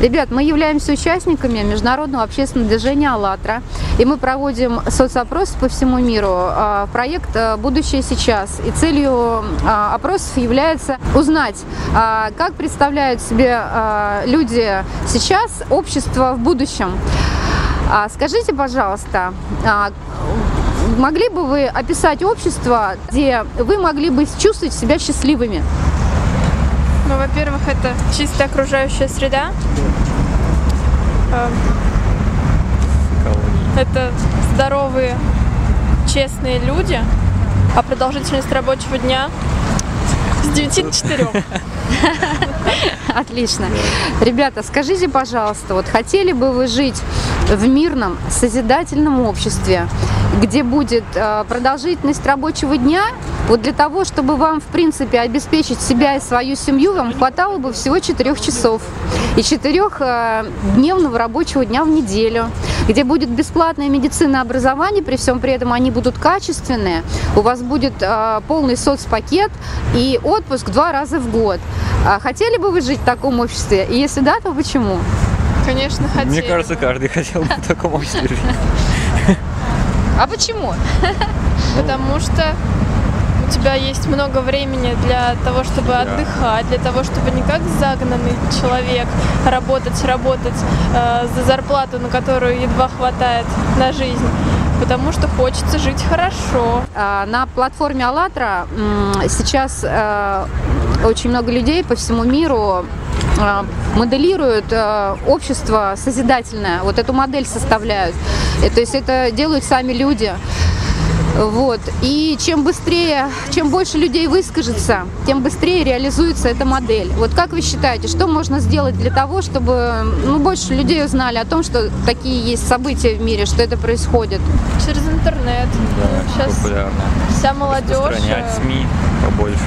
Ребят, мы являемся участниками международного общественного движения «АЛЛАТРА», и мы проводим соцопрос по всему миру. А, Проект а, «Будущее сейчас». И целью а, опросов является узнать, как представляют себе люди сейчас общество в будущем. Скажите, пожалуйста, могли бы вы описать общество, где вы могли бы чувствовать себя счастливыми? Ну, во-первых, это чистая окружающая среда. Эм, Это здоровые, честные люди. А продолжительность рабочего дня с 9 до 4. Отлично. Ребята, скажите, пожалуйста, вот хотели бы вы жить в мирном, созидательном обществе, где будет э, продолжительность рабочего дня, вот для того, чтобы вам, в принципе, обеспечить себя и свою семью, вам хватало бы всего 4 часов и 4 дневного рабочего дня в неделю, где будет бесплатная медицина и образование, при всем при этом они будут качественные, у вас будет э, полный соцпакет и отпуск два раза в год. А Хотели бы вы жить в таком обществе? И если да, то почему? Конечно, хотели. Мне кажется, каждый хотел бы в таком обществе жить. А почему? Потому что у тебя есть много времени для того, чтобы отдыхать, для того, чтобы не как загнанный человек работать, работать э, за зарплату, на которую едва хватает на жизнь. Потому что хочется жить хорошо. А, На платформе АЛЛАТРА сейчас э, очень много людей по всему миру э, моделируют э, общество созидательное, вот эту модель составляют. То есть это делают сами люди. Вот. И чем быстрее, чем больше людей выскажется, тем быстрее реализуется эта модель. Вот как вы считаете, что можно сделать для того, чтобы ну, больше людей узнали о том, что такие есть события в мире, что это происходит? Через интернет. Да, Сейчас популярно. вся молодежь. Распространять э, СМИ побольше.